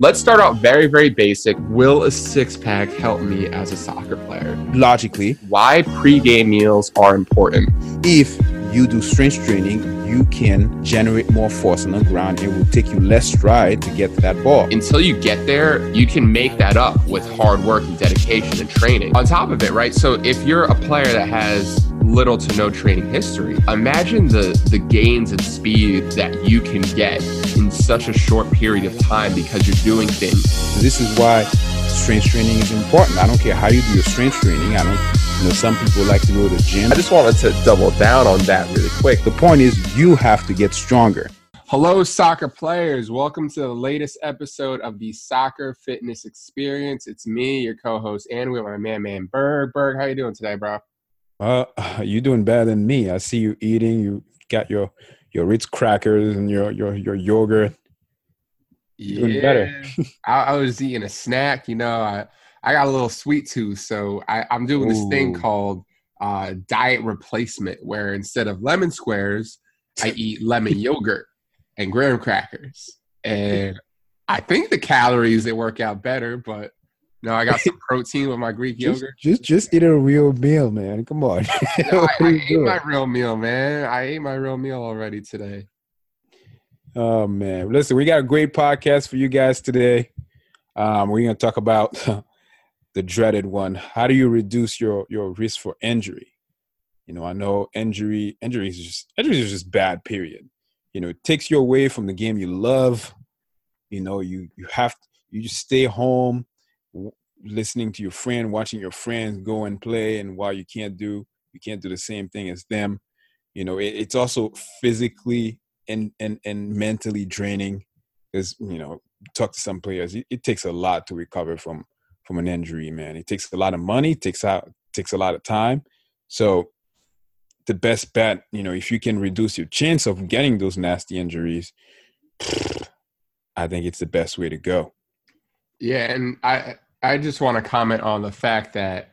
Let's start out very, very basic. Will a six pack help me as a soccer player? Logically, Why pre-game meals are important? if you do strength training, you can generate more force on the ground. It will take you less stride to get to that ball. Until you get there, you can make that up with hard work and dedication and training. On top of it, right? So if you're a player that has little to no training history, imagine the the gains in speed that you can get in such a short period of time because you're doing things This is why strength training is important. I don't care how you do your strength training. I don't, you know, some people like to go to the gym. I just wanted to double down on that really quick. The point is, you have to get stronger. Hello, soccer players. Welcome to the latest episode of the Soccer Fitness Experience. It's me, your co-host, and we have my man, man Berg. Berg, how you doing today, bro? Uh, you're doing better than me. I see you eating. You got your your Ritz crackers and your your your yogurt. Doing better. I, I was eating a snack. You know, I I got a little sweet tooth, so I, I'm doing this thing called uh, diet replacement, where instead of lemon squares, I eat lemon yogurt and graham crackers, and I think the calories they work out better, but. No, I got some protein with my Greek Just, yogurt. just just eat a real meal, man. Come on. No, I, I ate my real meal, man. I ate my real meal already today. Oh man, listen, we got a great podcast for you guys today. Um, we're gonna talk about the dreaded one. How do you reduce your your risk for injury? You know, I know injury injuries is just injuries is just bad. Period. You know, it takes you away from the game you love. You know, you you have you just stay home, listening to your friend, watching your friends go and play, and while you can't do you can't do the same thing as them. You know, it, it's also physically and and and mentally draining because you know talk to some players it, it takes a lot to recover from from an injury man. It takes a lot of money takes out takes a lot of time. So the best bet you know if you can reduce your chance of getting those nasty injuries i think it's the best way to go. Yeah, and I I just want to comment on the fact that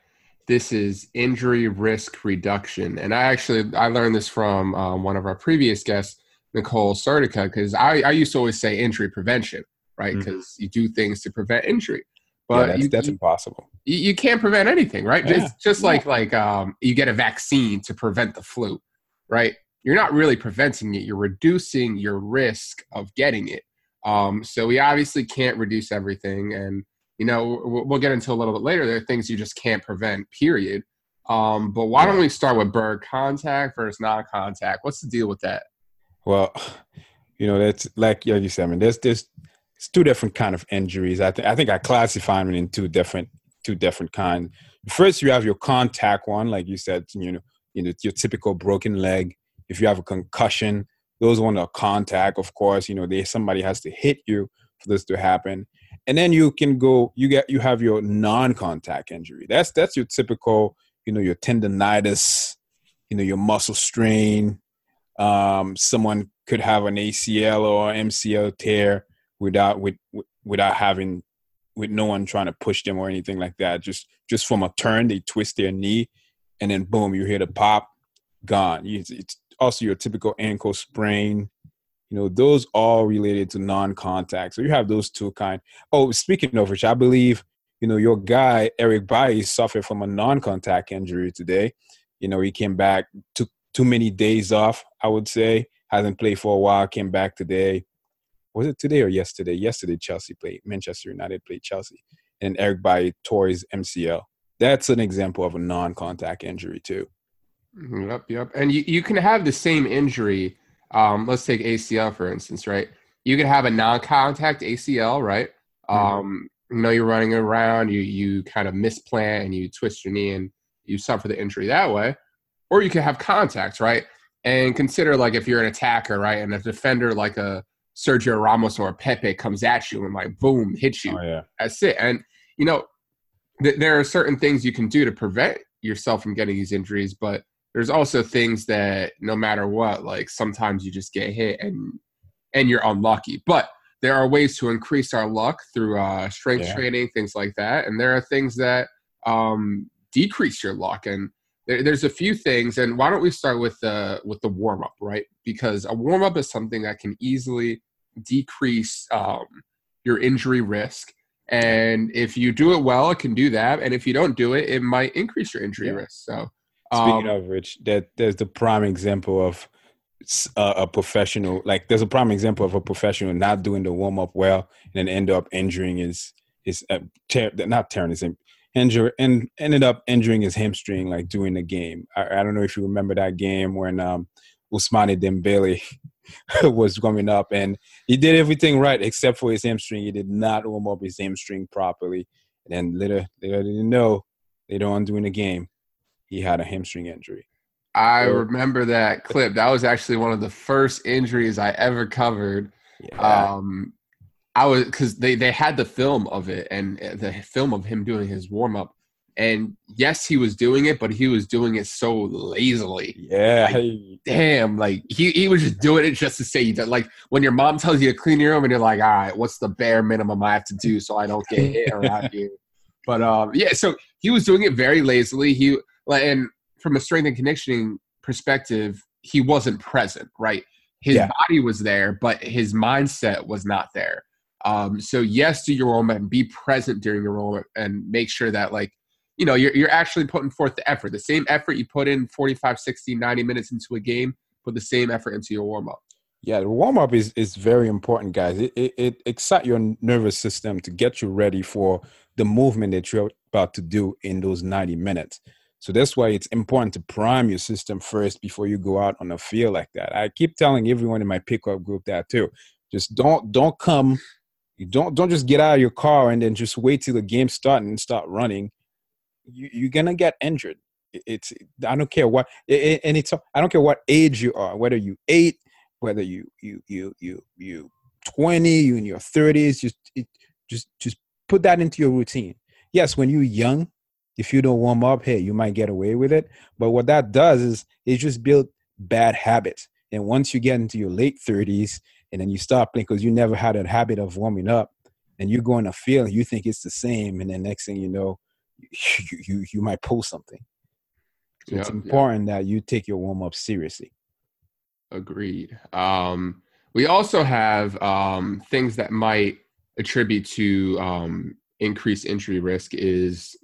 this is injury risk reduction, and I actually I learned this from um, one of our previous guests, Nicole Sertica, because I I used to always say injury prevention, right? Because you do things to prevent injury, but but that's, you, that's impossible you you can't prevent anything, right? Yeah. It's just like like um, you get a vaccine to prevent the flu, right? You're not really preventing it; you're reducing your risk of getting it. Um, so we obviously can't reduce everything, and you know we'll, we'll get into a little bit later. There are things you just can't prevent. Period. Um, but why don't we start with bird contact versus non-contact? What's the deal with that? Well, you know, that's like like you said, I mean, there's there's it's two different kind of injuries. I think I think I classify them in two different two different kinds. First, you have your contact one, like you said, you know, you know, your typical broken leg. If you have a concussion, those one are contact, of course. You know, they somebody has to hit you for this to happen. And then you can go, you get you have your non-contact injury. That's that's your typical, you know, your tendonitis, you know, your muscle strain, um, someone could have an ACL or MCL tear without with, with without having with no one trying to push them or anything like that. Just just from a turn, they twist their knee, and then boom, you hear the pop, gone. It's, it's also your typical ankle sprain. You know, those all related to non-contact. So you have those two kind. Oh, speaking of which, I believe you know your guy Eric Bailly suffered from a non-contact injury today. You know, he came back, took too many days off, I would say. Hasn't played for a while, came back today. Was it today or yesterday? Yesterday, Chelsea played, Manchester United played Chelsea. And Eric Bailly tore his MCL. That's an example of a non contact injury, too. Yep, yep. And you, you can have the same injury. Um, let's take ACL for instance, right? You can have a non-contact ACL, right? Mhm. Um, you know, you're running around, you you kind of misplant and you twist your knee and you suffer the injury that way. Or you can have contact, right? And consider like if you're an attacker, right, and a defender like a Sergio Ramos or Pepe comes at you and like boom hits you. yeah. That's it. And you know, th- there are certain things you can do to prevent yourself from getting these injuries, but there's also things that no matter what, like sometimes you just get hit and and you're unlucky. But there are ways to increase our luck through uh, strength Yeah. training, things like that, and there are things that um, decrease your luck. And there, there's a few things. And why don't we start with the with the warm up, right? Because a warm up is something that can easily decrease um, your injury risk. And if you do it well, it can do that. And if you don't do it, it might increase your injury yeah. risk. So, speaking um, of which, that there's the prime example of a, a, professional. Like, there's a prime example of a professional not doing the warm up well and then end up injuring his his uh, tear, not tearing his injury and ended up injuring his hamstring like during the game. I, I don't know if you remember that game when um Ousmane Dembele was coming up, and he did everything right except for his hamstring. He did not warm up his hamstring properly, and then little little didn't know later on during the game he had a hamstring injury. I so, remember that clip. That was actually one of the first injuries I ever covered. Yeah. Um, I was because they they had the film of it and uh, the film of him doing his warm up and yes, he was doing it, but he was doing it so lazily. Yeah. Like, damn. Like he, he was just doing it just to say did. Like when your mom tells you to clean your room and you're like, all right, what's the bare minimum I have to do so I don't get hit around here? But um, yeah, so he was doing it very lazily. He like and from a strength and conditioning perspective, he wasn't present, right? His yeah. body was there, but his mindset was not there. Um, so yes, do your warm up and be present during your warm up and make sure that like you know you're, you're actually putting forth the effort. The same effort you put in 45 60 90 minutes into a game put the same effort into your warm-up. Yeah the warm-up is is very important guys. It, it, it excites your nervous system to get you ready for the movement that you're about to do in those 90 minutes. So that's why it's important to prime your system first before you go out on a field like that. I keep telling everyone in my pickup group that too. Just don't don't come you don't don't just get out of your car and then just wait till the game starts and start running you, you're gonna get injured. It's I don't care what, and it's I don't care what age you are, whether you eight, whether you you you you you twenty, you in your thirties, just it, just just put that into your routine. Yes, when you're young, if you don't warm up, hey, you might get away with it. But what that does is it just build bad habits. And once you get into your late 30s and then you stop playing because you never had a habit of warming up and you go in a field, you think it's the same. And then next thing you know, you you, you might pull something. So it's important that you take your warm up seriously. Agreed. Um, we also have um, things that might attribute to um, increased injury risk is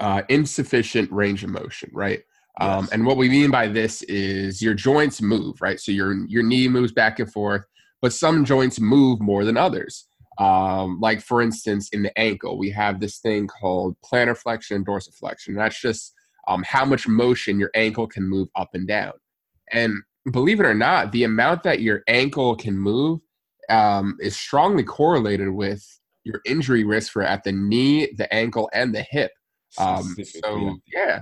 uh, insufficient range of motion, right? Um, yes. and what we mean by this is your joints move, right? So your your knee moves back and forth, but some joints move more than others. Um, like for instance, in the ankle, we have this thing called plantar flexion and dorsiflexion. That's just um, how much motion your ankle can move up and down. And believe it or not, the amount that your ankle can move um, is strongly correlated with your injury risk for at the knee, the ankle, and the hip. Um, so yeah.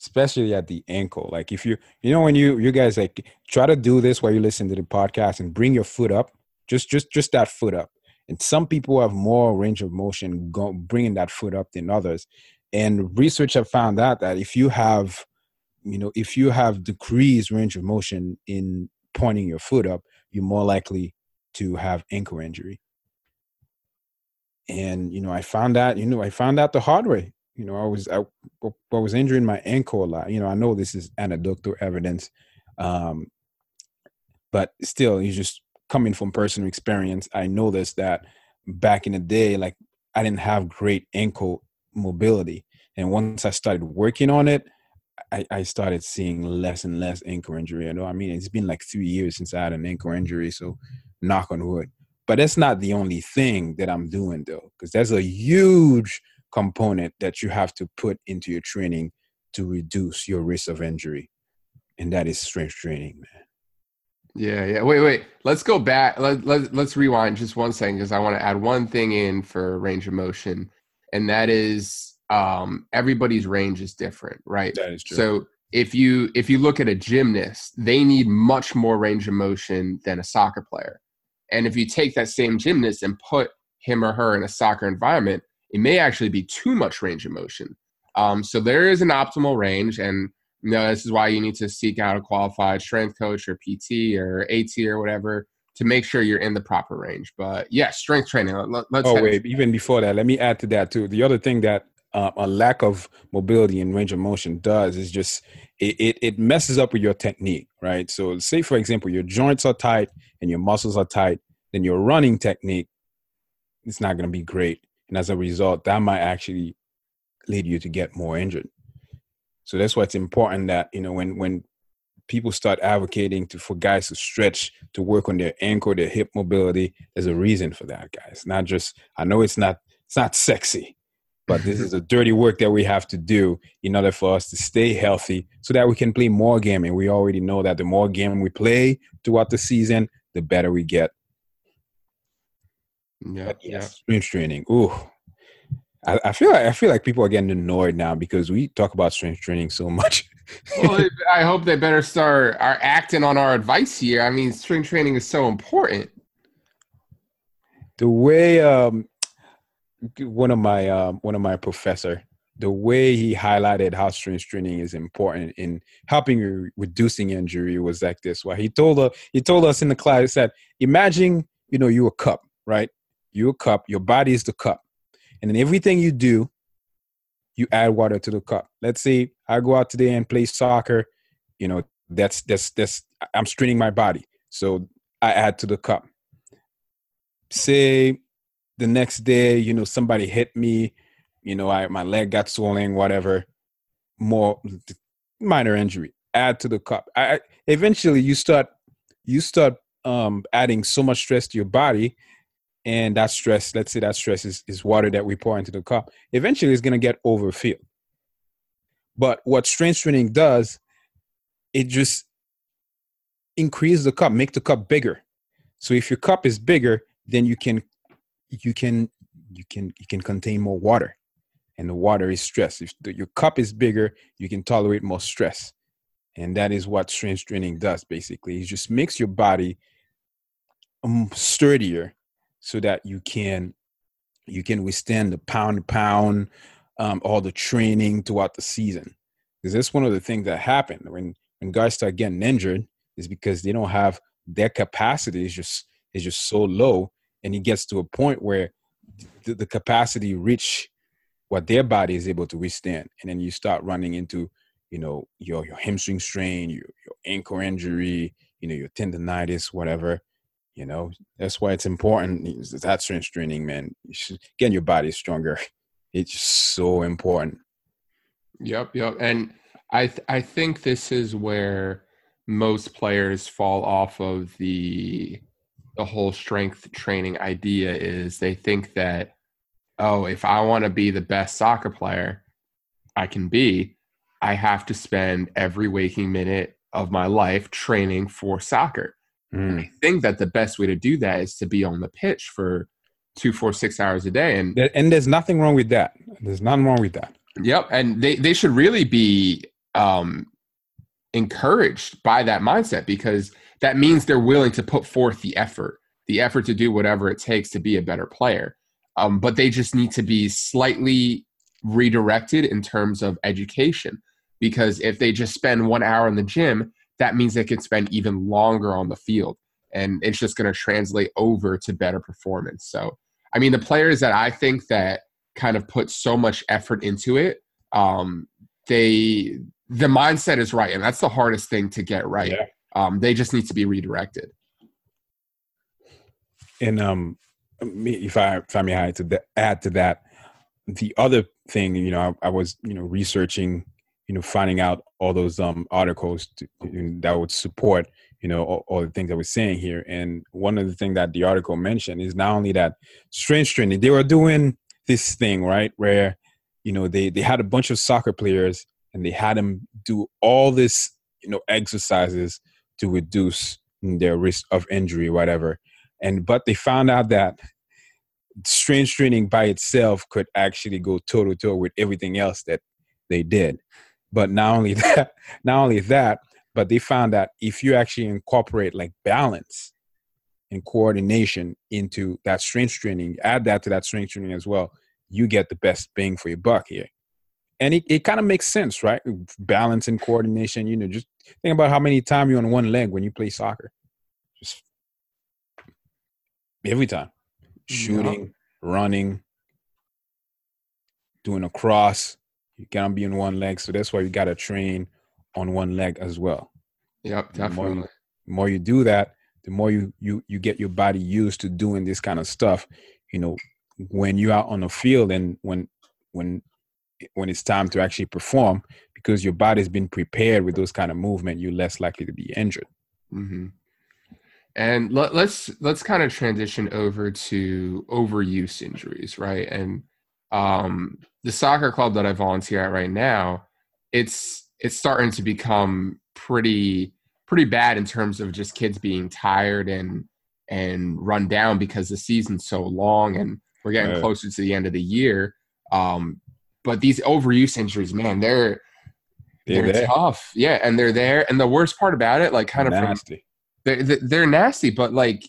Especially at the ankle. Like if you, you know, when you you guys like try to do this while you listen to the podcast and bring your foot up, just just just that foot up and some people have more range of motion go, bringing that foot up than others. And research have found out that if you have, you know, if you have decreased range of motion in pointing your foot up, you're more likely to have ankle injury. And you know, I found that you know I found out the hard way. You know, I was I, I was injuring my ankle a lot. You know, I know this is anecdotal evidence, um, but still, you just coming from personal experience, I noticed that back in the day, like I didn't have great ankle mobility. And once I started working on it, I, I started seeing less and less ankle injury. I know, I mean, it's been like three years since I had an ankle injury, so knock on wood. But that's not the only thing that I'm doing though, because there's a huge component that you have to put into your training to reduce your risk of injury, and that is strength training, man. Yeah, yeah. Wait, wait. Let's go back. Let, let, let's rewind just one second because I want to add one thing in for range of motion, and that is um, everybody's range is different, right? That is true. So if you if you look at a gymnast, they need much more range of motion than a soccer player. And if you take that same gymnast and put him or her in a soccer environment, it may actually be too much range of motion. Um, so there is an optimal range, and you know, this is why you need to seek out a qualified strength coach or PT or AT or whatever to make sure you're in the proper range. But yeah, strength training. Let, us oh wait, even before that, let me add to that too. The other thing that uh, a lack of mobility and range of motion does is just it, it, it messes up with your technique, right? So say for example, your joints are tight and your muscles are tight, then your running technique it's not going to be great. And as a result, that might actually lead you to get more injured. So that's why it's important that, you know, when, when people start advocating to, for guys to stretch, to work on their ankle, their hip mobility, there's a reason for that, guys. Not just, I know it's not, it's not sexy, but this is a dirty work that we have to do in order for us to stay healthy so that we can play more game. And we already know that the more game we play throughout the season, the better we get. Yeah, yes, yeah. strength training. Ooh, I, I, feel like I feel like people are getting annoyed now because we talk about strength training so much. well, I hope they better start are acting on our advice here. I mean, strength training is so important. The way um, one of my um, one of my professor, the way he highlighted how strength training is important in helping reducing injury was like this. Why he told us he told us in the class that imagine you know you a cup, right? You a cup. Your body is the cup and then everything you do, you add water to the cup. Let's say I go out today and play soccer, you know, that's that's that's I'm straining my body. So I add to the cup. Say the next day, you know, somebody hit me, you know, I my leg got swollen, whatever, more minor injury. Add to the cup. I eventually you start you start um adding so much stress to your body and that stress, let's say that stress is, is water that we pour into the cup, eventually it's going to get overfilled. But what strength training does, it just increase the cup, make the cup bigger. So if your cup is bigger, then you can you can you can you can contain more water, and the water is stress. If the, your cup is bigger, you can tolerate more stress, and that is what strength training does. Basically, it just makes your body um, sturdier so that you can you can withstand the pound pound um, all the training throughout the season. Because that's one of the things that happen when when guys start getting injured is because they don't have their capacity is just is just so low. And it gets to a point where the, the capacity reach what their body is able to withstand. And then you start running into you know your your hamstring strain your, your ankle injury you know your tendonitis whatever you know, that's why it's important. That strength training, man. Getting your body stronger. It's so important. Yep, yep. And I th- I think this is where most players fall off of the the whole strength training idea is they think that oh if i want to be the best soccer player i can be i have to spend every waking minute of my life training for soccer Mm. I think that the best way to do that is to be on the pitch for two, four, six hours a day. And and there's nothing wrong with that. There's nothing wrong with that. Yep. And they, they should really be um, encouraged by that mindset because that means they're willing to put forth the effort, the effort to do whatever it takes to be a better player. Um, but they just need to be slightly redirected in terms of education because if they just spend one hour in the gym that means they can spend even longer on the field. And it's just going to translate over to better performance. So, I mean, the players that I think that kind of put so much effort into it, um, they the mindset is right, and that's the hardest thing to get right. Yeah. Um, they just need to be redirected. And um, if I if I may add to, add to that, the other thing, you know, I, I was you know researching you know finding out all those um articles to, that would support you know all, all, the things that we're saying here. And one of the things that the article mentioned is not only that strength training they were doing this thing right where you know they they had a bunch of soccer players and they had them do all this you know exercises to reduce their risk of injury whatever. And but they found out that strength training by itself could actually go toe to toe with everything else that they did but not only that, not only that, but they found that if you actually incorporate like balance and coordination into that strength training, add that to that strength training as well, you get the best bang for your buck here. And it, it kind of makes sense, right? Balance and coordination, you know, just think about how many times you're on one leg when you play soccer. Just every time. Shooting, running, doing a cross, you can't be on one leg, so that's why you got to train on one leg as well. Yep, definitely. The more, you, the more you do that, the more you you you get your body used to doing this kind of stuff. you know, when you are on the field and when when when it's time to actually perform, because your body's been prepared with those kind of movement, you're less likely to be injured. Mm-hmm. And let, let's let's kind of transition over to overuse injuries, right? And um, the soccer club that I volunteer at right now, it's it's starting to become pretty pretty bad in terms of just kids being tired and and run down because the season's so long and we're getting right. closer to the end of the year. Um, but these overuse injuries, man, they're they're, they're tough. Yeah, and they're there. And the worst part about it, like kind of nasty. From, they're, they're nasty, but like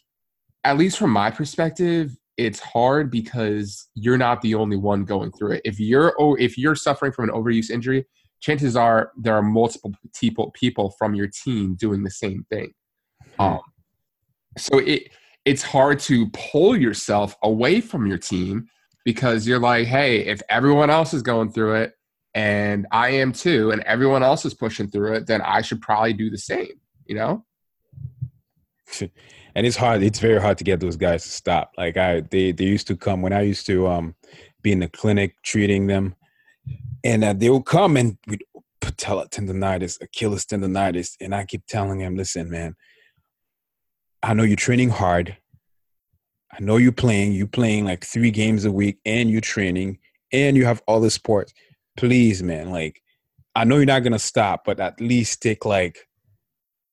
at least from my perspective, it's hard because you're not the only one going through it. If you're oh, if you're suffering from an overuse injury, chances are there are multiple people people from your team doing the same thing. Hmm. Um, so it it's hard to pull yourself away from your team because you're like, hey, if everyone else is going through it and I am too, and everyone else is pushing through it, then I should probably do the same. You know. and it's hard it's very hard to get those guys to stop. Like i they they used to come when i used to um be in the clinic treating them and uh, they will come and we'd patella tendonitis achilles tendonitis and i keep telling them listen man i know you're training hard. I know you're playing you're playing like three games a week and you're training and you have all the sports. Please man like i know you're not gonna stop but at least take like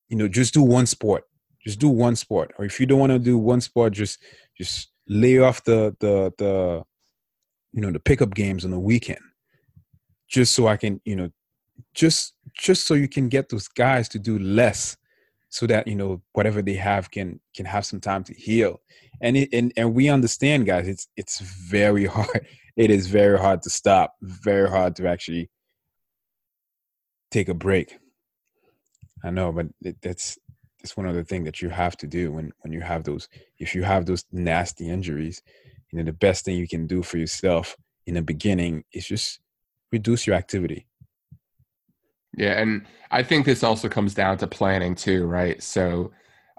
you know just do one sport just do one sport or if you don't want to do one sport just just lay off the the the you know the pickup games on the weekend. Just so i can you know just just so you can get those guys to do less so that you know whatever they have can can have some time to heal. And it, and and we understand guys it's it's very hard. It is very hard to stop very hard to actually take a break. I know but it, that's it's one other thing that you have to do when when you have those if you have those nasty injuries you know the best thing you can do for yourself in the beginning is just reduce your activity. Yeah and i think this also comes down to planning too right? So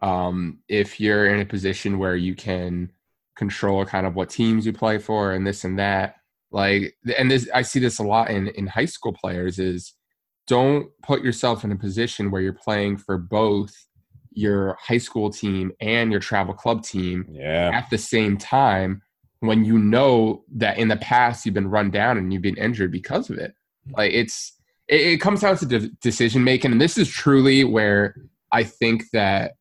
um, if you're in a position where you can control kind of what teams you play for and this and that like and this i see this a lot in in high school players is don't put yourself in a position where you're playing for both your high school team and your travel club team yeah. at the same time when you know that in the past you've been run down and you've been injured because of it. Hmm. Like it's it, it comes down to de- decision making, and this is truly where I think that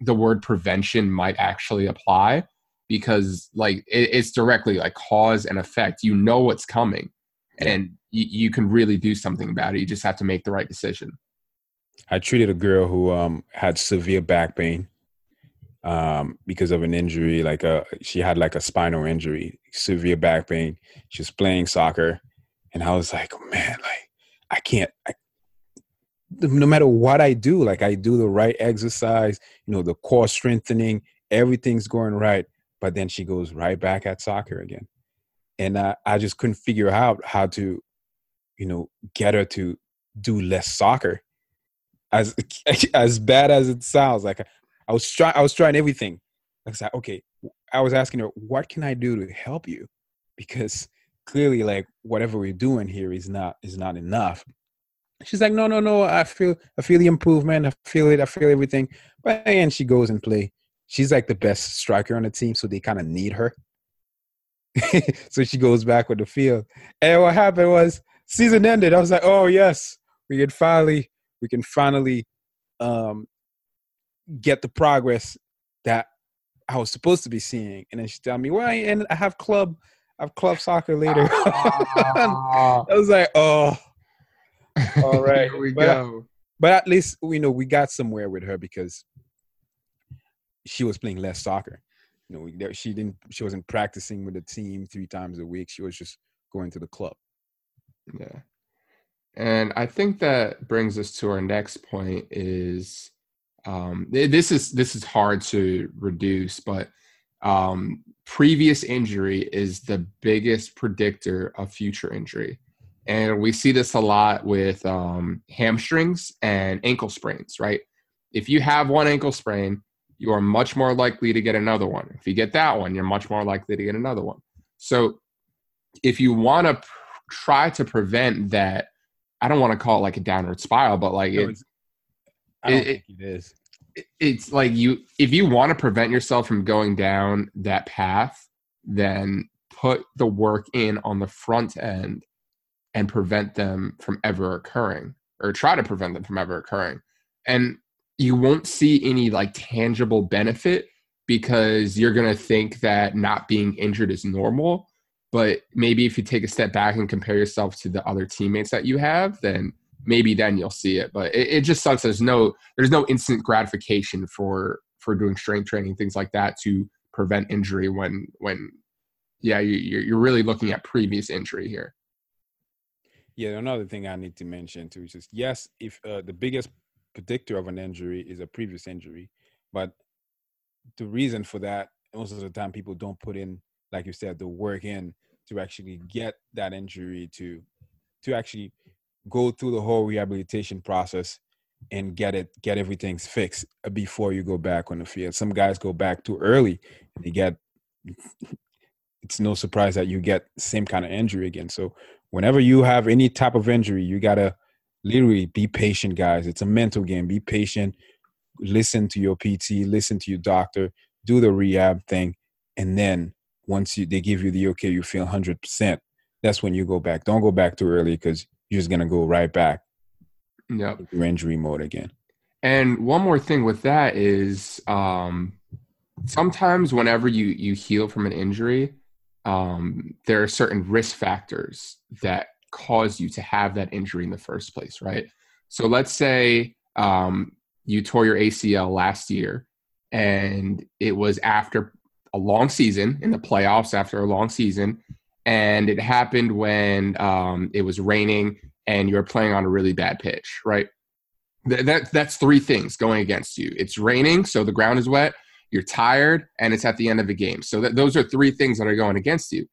the word prevention might actually apply because like it, it's directly like cause and effect. You know what's coming, and you, you can really do something about it. You just have to make the right decision. I treated a girl who um, had severe back pain um, because of an injury. Like a, she had like a spinal injury, severe back pain. She was playing soccer, and I was like, man, like I can't. I, no matter what I do, like I do the right exercise, you know, the core strengthening, everything's going right. But then she goes right back at soccer again, and I, I just couldn't figure out how to, you know, get her to do less soccer as as bad as it sounds like i was trying i was trying everything. I said okay i was asking her what can i do to help you? Because clearly like whatever we're doing here is not is not enough. She's like no no no i feel i feel the improvement i feel it i feel everything. But and she goes and play. She's like the best striker on the team so they kind of need her. So she goes back with the field. And what happened was season ended. I was like oh yes we can finally we can finally um, get the progress that I was supposed to be seeing. And then she tell me, well, and I have club, I have club soccer later. I was like, oh, all right. Here we but, go. But at least, you know, we got somewhere with her because she was playing less soccer. You know, she didn't, she wasn't practicing with the team three times a week. She was just going to the club. Yeah. And I think that brings us to our next point is um, this is this is hard to reduce, but um, previous injury is the biggest predictor of future injury. And we see this a lot with um, hamstrings and ankle sprains, right? If you have one ankle sprain, you are much more likely to get another one. If you get that one, you're much more likely to get another one. So if you want to pr- try to prevent that, I don't want to call it like a downward spiral, but like No, it, it's- I don't it- think it is. it's like you if you want to prevent yourself from going down that path then put the work in on the front end and prevent them from ever occurring or try to prevent them from ever occurring and you won't see any like tangible benefit because you're going to think that not being injured is normal but maybe if you take a step back and compare yourself to the other teammates that you have then maybe then you'll see it. But it, it just sucks. There's no there's no instant gratification for for doing strength training things like that to prevent injury when when yeah you, you're, you're really looking at previous injury here. Yeah, another thing I need to mention too is just yes, if uh, the biggest predictor of an injury is a previous injury, but the reason for that most of the time people don't put in, like you said, the work in to actually get that injury to to actually go through the whole rehabilitation process and get it get everything fixed before you go back on the field. Some guys go back too early and they get it's no surprise that you get same kind of injury again. So whenever you have any type of injury, you gotta literally be patient, guys. It's a mental game. Be patient. Listen to your PT. Listen to your doctor. Do the rehab thing, and then once you they give you the okay, you feel hundred percent. That's when you go back. Don't go back too early because you're just gonna go right back yep into injury mode again. And one more thing with that is um, sometimes whenever you you heal from an injury, um, there are certain risk factors that cause you to have that injury in the first place, right? So let's say um, you tore your ACL last year, and it was after a long season in the playoffs, after a long season, and it happened when um, it was raining and you were playing on a really bad pitch, right? Th- that that's three things going against you. It's raining, so the ground is wet. You're tired, and it's at the end of the game. So that, those are three things that are going against you.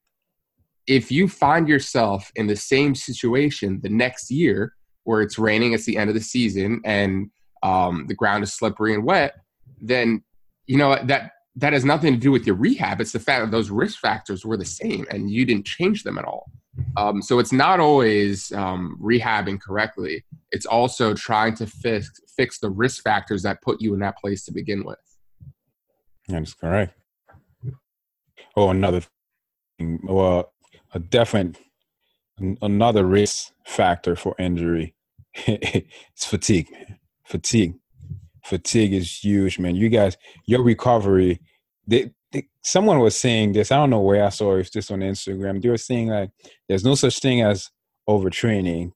If you find yourself in the same situation the next year, where it's raining, it's the end of the season, and um, the ground is slippery and wet, then you know that that has nothing to do with your rehab. It's the fact that those risk factors were the same, and you didn't change them at all. Um, so it's not always um, rehabbing correctly. It's also trying to fix fix the risk factors that put you in that place to begin with. That's correct. Oh, another thing. Well, a definite another risk factor for injury is fatigue. Fatigue. Fatigue is huge, man. You guys, your recovery. They, they, someone was saying this. I don't know where I saw. It's just on Instagram. They were saying like, there's no such thing as overtraining,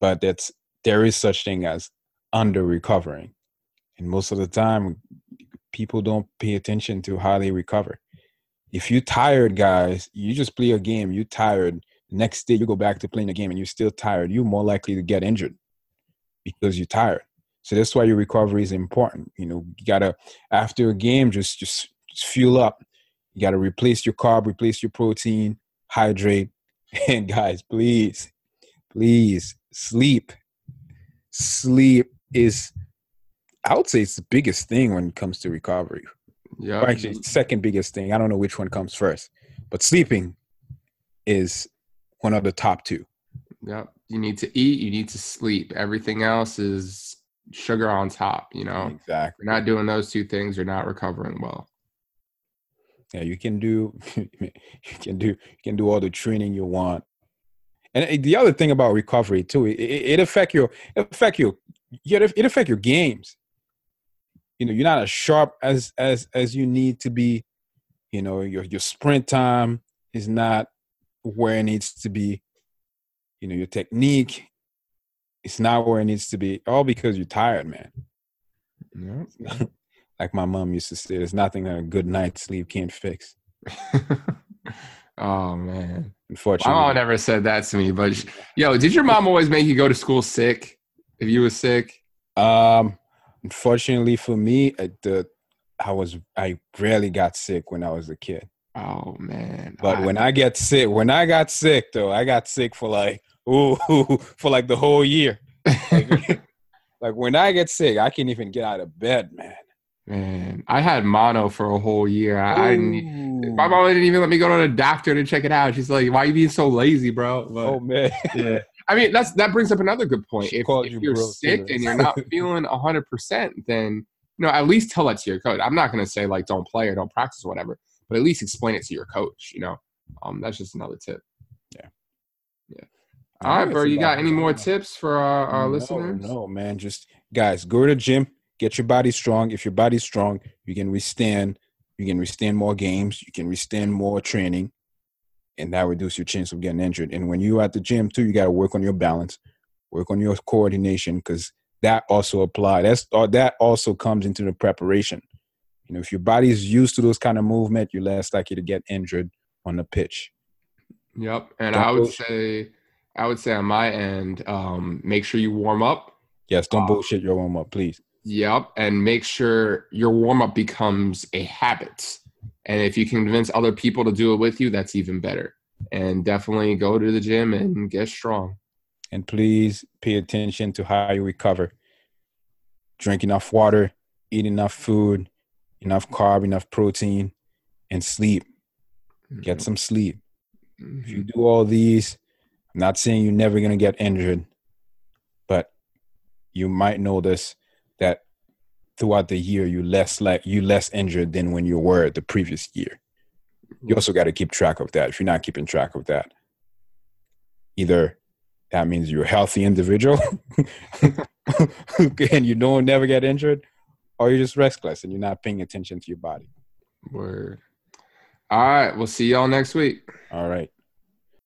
but that's there is such thing as under recovering, and most of the time, people don't pay attention to how they recover. If you're tired, guys, you just play a game. You tired. Next day, you go back to playing the game, and you're still tired. You're more likely to get injured because you're tired. So that's why your recovery is important. You know, you gotta after a game, just just, just fuel up. You gotta replace your carb, replace your protein, hydrate, and guys, please, please sleep. Sleep is, I would say, it's the biggest thing when it comes to recovery. Yeah, actually, second biggest thing. I don't know which one comes first, but sleeping is one of the top two. yeah. You need to eat. You need to sleep. Everything else is sugar on top. You know, Exactly. you're not doing those two things, you're not recovering well. Yeah, you can do you can do you can do all the training you want. And the other thing about recovery too, it, it, affect your it affect your it it affect your games. You know, you're not as sharp as as as you need to be. You know, your your sprint time is not where it needs to be. You know, your technique is not where it needs to be. All because you're tired, man. Yeah. like my mom used to say, there's nothing that a good night's sleep can't fix. oh man. Unfortunately. My mom never said that to me, but yo, did your mom always make you go to school sick? If you was sick, Um, unfortunately for me, I, the I was I rarely got sick when I was a kid. oh man. But when I get sick, when I got sick though, I got sick for like ooh for like the whole year. Like, like when I get sick, I can't even get out of bed, man. Man, I had mono for a whole year. I, I my mom didn't even let me go to the doctor to check it out. She's like, "Why are you being so lazy, bro?" But, oh man, yeah. I mean, that's that brings up another good point. If, if you are sick and you're not feeling hundred percent, then you know at least tell that to your coach. I'm not gonna say like don't play or don't practice or whatever, but at least explain it to your coach. You know, um, that's just another tip. All right, bro. You got any more tips for our, our no, listeners? No, man. Just guys, go to the gym, get your body strong. If your body's strong, you can withstand. You can withstand more games. You can withstand more training, and that reduces your chance of getting injured. And when you're at the gym too, you got to work on your balance, work on your coordination, because that also apply. That's uh, that also comes into the preparation. You know, if your body is used to those kind of movement, you're less likely to get injured on the pitch. Yep, and Don't I would say I would say on my end, um, make sure you warm up. Yes, don't um, bullshit your warm up, please. Yep, and make sure your warm up becomes a habit. And if you can convince other people to do it with you, that's even better. And definitely go to the gym and get strong. And please pay attention to how you recover. Drink enough water, eat enough food, enough carb, enough protein, and sleep. Get mm-hmm. some sleep. Mm-hmm. If you mm-hmm. do all these, I'm not saying you're never going to get injured, but you might notice that throughout the year you less like you less injured than when you were the previous year. You also got to keep track of that. If you're not keeping track of that, either that means you're a healthy individual and you don't never get injured, or you're just restless and you're not paying attention to your body. Word. All right. We'll see y'all next week. All right.